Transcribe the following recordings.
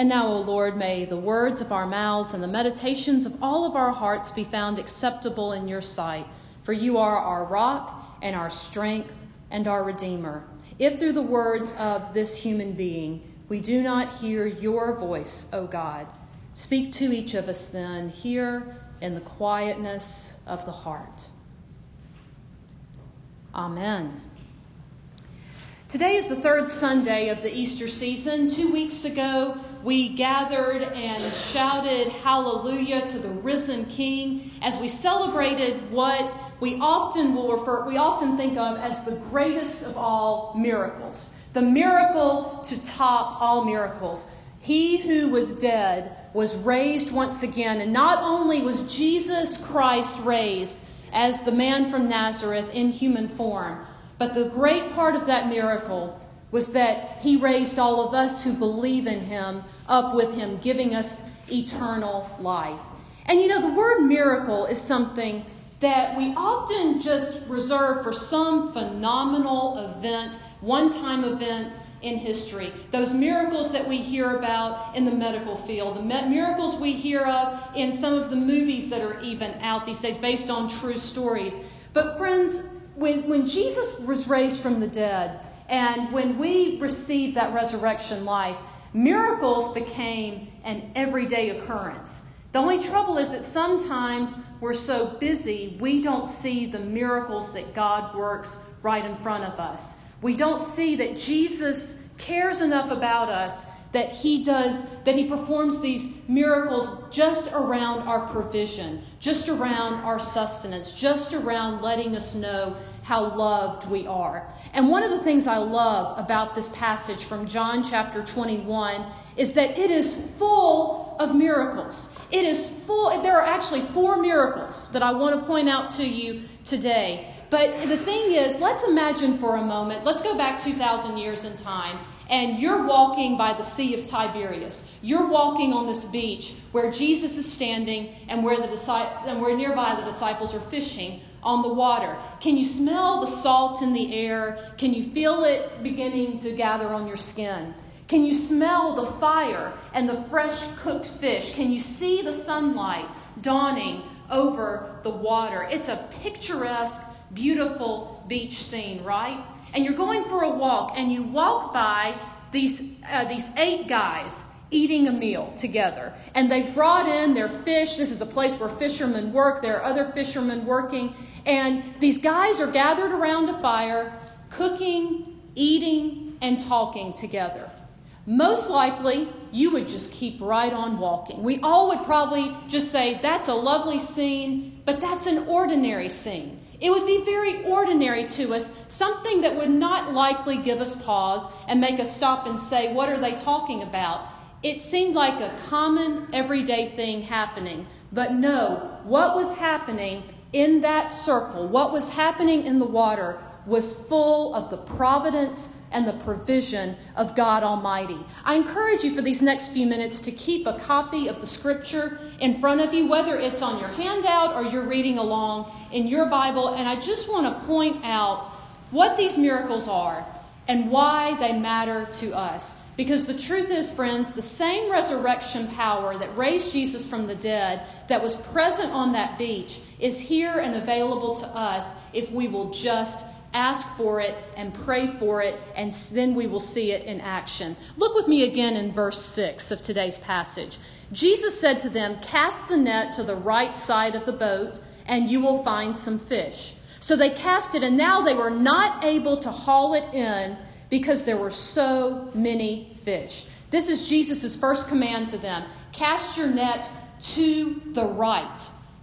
And now, O Lord, may the words of our mouths and the meditations of all of our hearts be found acceptable in your sight, for you are our rock and our strength and our Redeemer. If through the words of this human being we do not hear your voice, O God, speak to each of us then here in the quietness of the heart. Amen. Today is the third Sunday of the Easter season. Two weeks ago, we gathered and shouted hallelujah to the risen King as we celebrated what we often will refer, we often think of as the greatest of all miracles. The miracle to top all miracles. He who was dead was raised once again. And not only was Jesus Christ raised as the man from Nazareth in human form, but the great part of that miracle was that he raised all of us who believe in him up with him, giving us eternal life. And you know, the word miracle is something that we often just reserve for some phenomenal event, one time event in history. Those miracles that we hear about in the medical field, the miracles we hear of in some of the movies that are even out these days based on true stories. But, friends, when, when Jesus was raised from the dead, and when we received that resurrection life, miracles became an everyday occurrence. The only trouble is that sometimes we're so busy, we don't see the miracles that God works right in front of us. We don't see that Jesus cares enough about us that he does that he performs these miracles just around our provision just around our sustenance just around letting us know how loved we are. And one of the things i love about this passage from john chapter 21 is that it is full of miracles. It is full there are actually four miracles that i want to point out to you today. But the thing is let's imagine for a moment let's go back 2000 years in time and you're walking by the Sea of Tiberias. You're walking on this beach where Jesus is standing and where, the and where nearby the disciples are fishing on the water. Can you smell the salt in the air? Can you feel it beginning to gather on your skin? Can you smell the fire and the fresh cooked fish? Can you see the sunlight dawning over the water? It's a picturesque, beautiful beach scene, right? And you're going for a walk and you walk by these, uh, these eight guys eating a meal together. And they've brought in their fish. This is a place where fishermen work. There are other fishermen working. And these guys are gathered around a fire, cooking, eating, and talking together. Most likely, you would just keep right on walking. We all would probably just say, That's a lovely scene, but that's an ordinary scene. It would be very ordinary to us, something that would not likely give us pause and make us stop and say, What are they talking about? It seemed like a common, everyday thing happening. But no, what was happening in that circle, what was happening in the water, was full of the providence and the provision of God Almighty. I encourage you for these next few minutes to keep a copy of the scripture in front of you, whether it's on your handout or you're reading along in your Bible. And I just want to point out what these miracles are and why they matter to us. Because the truth is, friends, the same resurrection power that raised Jesus from the dead, that was present on that beach, is here and available to us if we will just ask for it and pray for it, and then we will see it in action. Look with me again in verse 6 of today's passage. Jesus said to them, Cast the net to the right side of the boat, and you will find some fish. So they cast it, and now they were not able to haul it in because there were so many fish. This is Jesus' first command to them cast your net to the right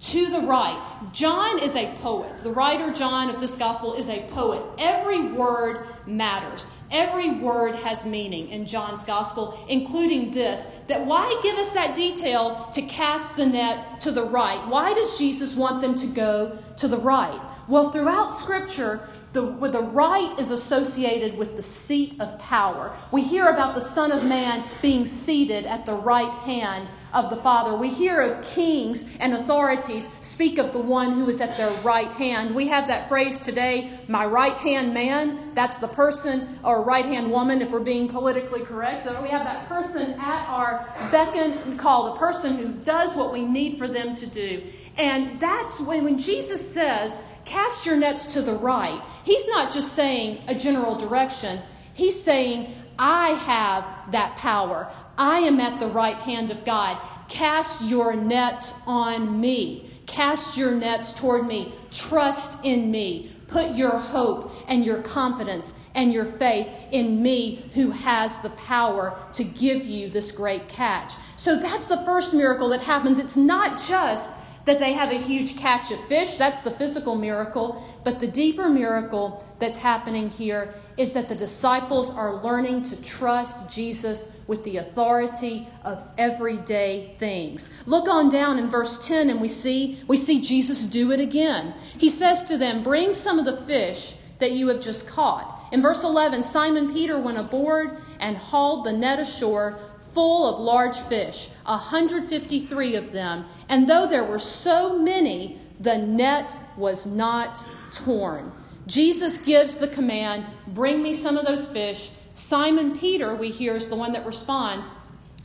to the right. John is a poet. The writer John of this gospel is a poet. Every word matters. Every word has meaning in John's gospel, including this. That why give us that detail to cast the net to the right? Why does Jesus want them to go to the right? Well, throughout scripture, the, the right is associated with the seat of power. We hear about the Son of Man being seated at the right hand of the Father. We hear of kings and authorities speak of the one who is at their right hand. We have that phrase today, my right hand man. That's the person, or right hand woman, if we're being politically correct. We have that person at our beck and call, the person who does what we need for them to do. And that's when, when Jesus says, cast your nets to the right, he's not just saying a general direction. He's saying, I have that power. I am at the right hand of God. Cast your nets on me. Cast your nets toward me. Trust in me. Put your hope and your confidence and your faith in me who has the power to give you this great catch. So that's the first miracle that happens. It's not just that they have a huge catch of fish. That's the physical miracle. But the deeper miracle that's happening here is that the disciples are learning to trust Jesus with the authority of everyday things. Look on down in verse 10 and we see we see Jesus do it again. He says to them, "Bring some of the fish that you have just caught." In verse 11, Simon Peter went aboard and hauled the net ashore full of large fish, 153 of them. And though there were so many, the net was not torn. Jesus gives the command bring me some of those fish. Simon Peter, we hear, is the one that responds.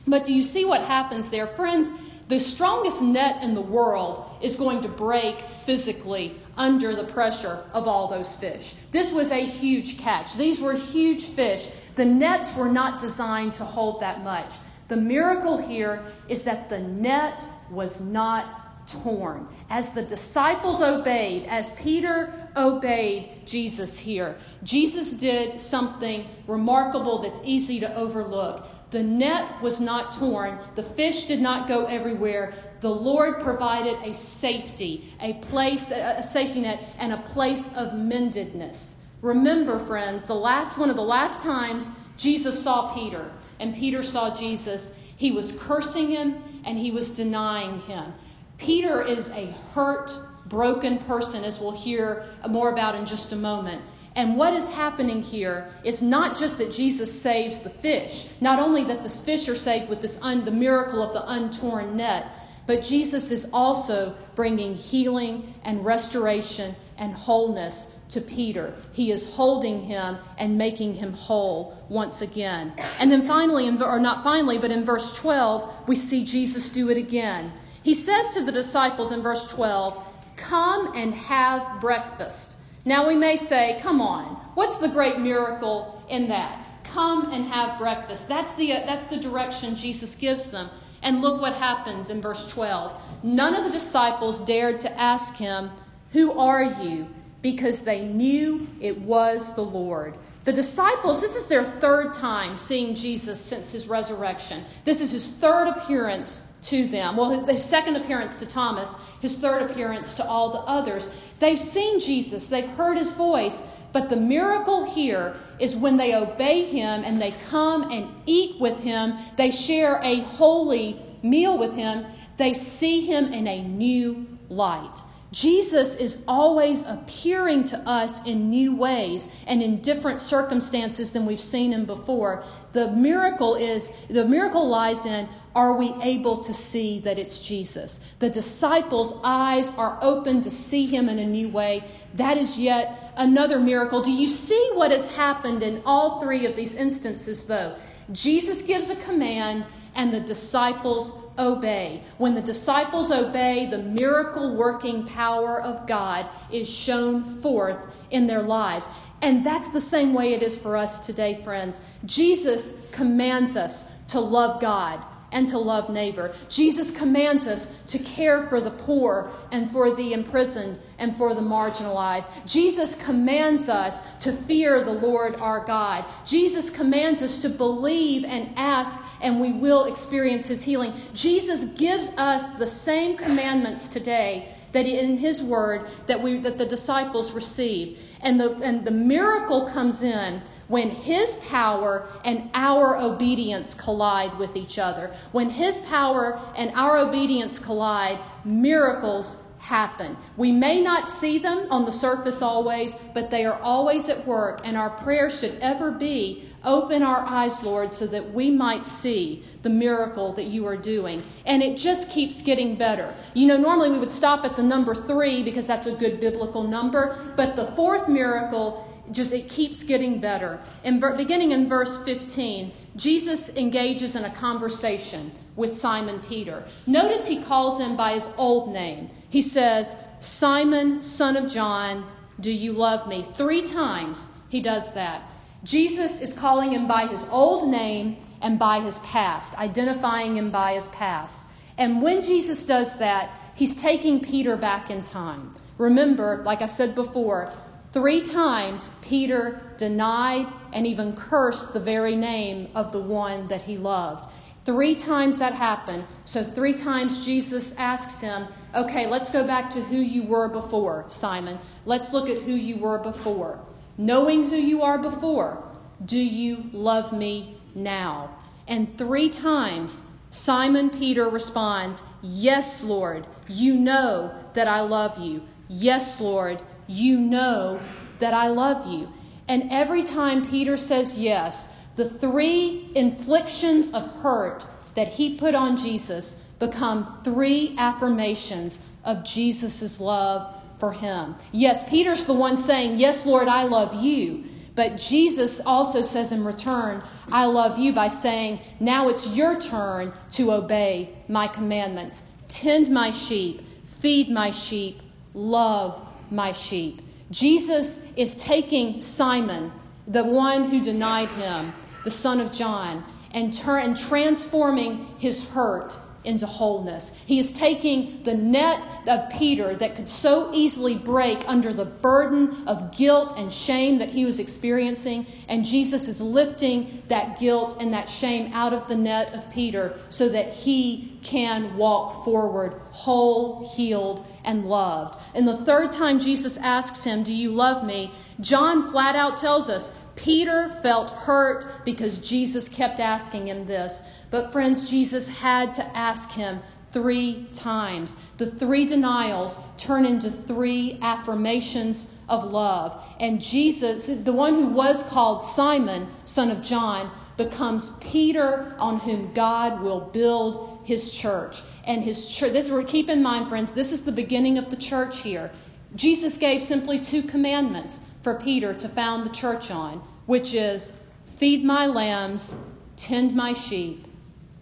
But do you see what happens there? Friends, the strongest net in the world is going to break physically under the pressure of all those fish. This was a huge catch. These were huge fish. The nets were not designed to hold that much. The miracle here is that the net was not torn. As the disciples obeyed, as Peter obeyed Jesus here, Jesus did something remarkable that's easy to overlook. The net was not torn. The fish did not go everywhere. The Lord provided a safety, a place, a safety net, and a place of mendedness. Remember, friends, the last one of the last times Jesus saw Peter and Peter saw Jesus, he was cursing him and he was denying him. Peter is a hurt, broken person, as we'll hear more about in just a moment. And what is happening here is not just that Jesus saves the fish, not only that the fish are saved with this un, the miracle of the untorn net, but Jesus is also bringing healing and restoration and wholeness to Peter. He is holding him and making him whole once again. And then finally, or not finally, but in verse 12, we see Jesus do it again. He says to the disciples in verse 12, Come and have breakfast. Now we may say, Come on, what's the great miracle in that? Come and have breakfast. That's the, uh, that's the direction Jesus gives them. And look what happens in verse 12. None of the disciples dared to ask him, Who are you? because they knew it was the Lord. The disciples, this is their third time seeing Jesus since his resurrection. This is his third appearance to them. Well, his second appearance to Thomas, his third appearance to all the others. They've seen Jesus, they've heard his voice, but the miracle here is when they obey him and they come and eat with him, they share a holy meal with him, they see him in a new light. Jesus is always appearing to us in new ways and in different circumstances than we've seen him before. The miracle is the miracle lies in are we able to see that it's Jesus? The disciples' eyes are open to see him in a new way. That is yet another miracle. Do you see what has happened in all three of these instances, though? Jesus gives a command, and the disciples obey. When the disciples obey, the miracle working power of God is shown forth in their lives. And that's the same way it is for us today, friends. Jesus commands us to love God and to love neighbor. Jesus commands us to care for the poor and for the imprisoned and for the marginalized. Jesus commands us to fear the Lord our God. Jesus commands us to believe and ask, and we will experience his healing. Jesus gives us the same commandments today that in his word that we that the disciples receive. And the and the miracle comes in when His power and our obedience collide with each other. When His power and our obedience collide, miracles happen. We may not see them on the surface always, but they are always at work, and our prayer should ever be open our eyes, Lord, so that we might see the miracle that you are doing. And it just keeps getting better. You know, normally we would stop at the number three because that's a good biblical number, but the fourth miracle just it keeps getting better. Beginning in verse 15, Jesus engages in a conversation with Simon Peter. Notice he calls him by his old name. He says, Simon, son of John, do you love me? Three times he does that. Jesus is calling him by his old name and by his past, identifying him by his past. And when Jesus does that, he's taking Peter back in time. Remember, like I said before, three times Peter denied and even cursed the very name of the one that he loved. Three times that happened. So, three times Jesus asks him, Okay, let's go back to who you were before, Simon. Let's look at who you were before. Knowing who you are before, do you love me now? And three times, Simon Peter responds, Yes, Lord, you know that I love you. Yes, Lord, you know that I love you. And every time Peter says yes, the three inflictions of hurt that he put on Jesus become three affirmations of Jesus' love for him. Yes, Peter's the one saying, Yes, Lord, I love you. But Jesus also says in return, I love you by saying, Now it's your turn to obey my commandments. Tend my sheep, feed my sheep, love my sheep. Jesus is taking Simon, the one who denied him, the son of John, and, turn, and transforming his hurt into wholeness. He is taking the net of Peter that could so easily break under the burden of guilt and shame that he was experiencing, and Jesus is lifting that guilt and that shame out of the net of Peter so that he can walk forward whole, healed, and loved. And the third time Jesus asks him, Do you love me? John flat out tells us, Peter felt hurt because Jesus kept asking him this. But, friends, Jesus had to ask him three times. The three denials turn into three affirmations of love. And Jesus, the one who was called Simon, son of John, becomes Peter on whom God will build his church. And his church, this keep in mind, friends, this is the beginning of the church here. Jesus gave simply two commandments for Peter to found the church on, which is feed my lambs, tend my sheep,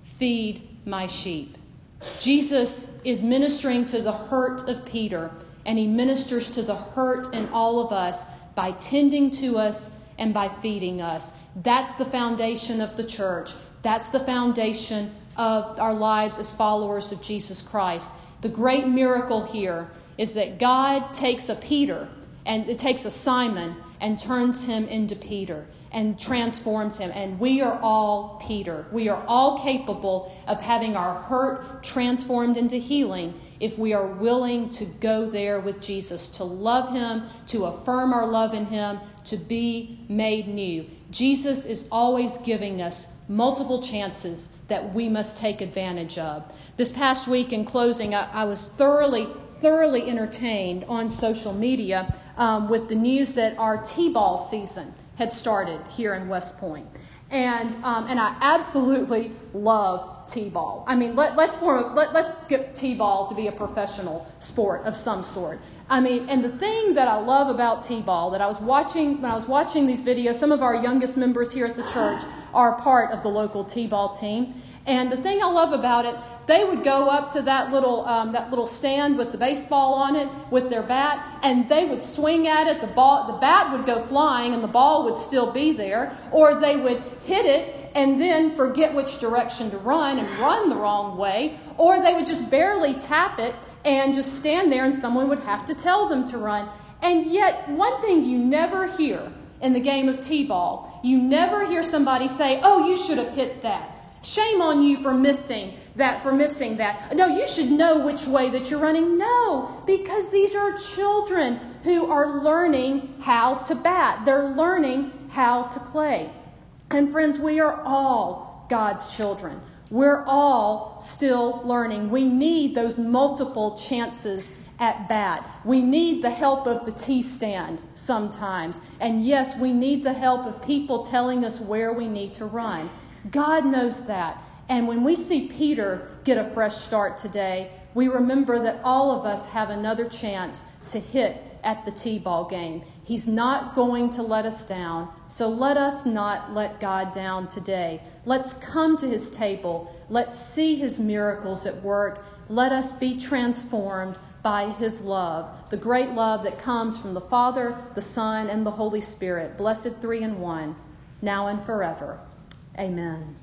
feed my sheep. Jesus is ministering to the hurt of Peter, and he ministers to the hurt in all of us by tending to us and by feeding us. That's the foundation of the church. That's the foundation of our lives as followers of Jesus Christ. The great miracle here is that God takes a Peter and it takes a Simon and turns him into Peter and transforms him. And we are all Peter. We are all capable of having our hurt transformed into healing if we are willing to go there with Jesus, to love him, to affirm our love in him, to be made new. Jesus is always giving us multiple chances that we must take advantage of. This past week, in closing, I, I was thoroughly, thoroughly entertained on social media um, with the news that our T ball season had started here in West Point. And, um, and I absolutely love T-ball. I mean, let, let's, form, let, let's get T-ball to be a professional sport of some sort. I mean, and the thing that I love about T-ball that I was watching when I was watching these videos, some of our youngest members here at the church are part of the local T-ball team. And the thing I love about it, they would go up to that little um, that little stand with the baseball on it with their bat, and they would swing at it. The ball, the bat would go flying, and the ball would still be there. Or they would hit it and then forget which direction to run and run the wrong way. Or they would just barely tap it and just stand there, and someone would have to tell them to run. And yet, one thing you never hear in the game of t-ball, you never hear somebody say, "Oh, you should have hit that." Shame on you for missing that, for missing that. No, you should know which way that you're running. No, because these are children who are learning how to bat. They're learning how to play. And friends, we are all God's children. We're all still learning. We need those multiple chances at bat. We need the help of the T stand sometimes. And yes, we need the help of people telling us where we need to run. God knows that. And when we see Peter get a fresh start today, we remember that all of us have another chance to hit at the T ball game. He's not going to let us down, so let us not let God down today. Let's come to his table. Let's see his miracles at work. Let us be transformed by his love, the great love that comes from the Father, the Son, and the Holy Spirit, blessed three in one, now and forever. Amen.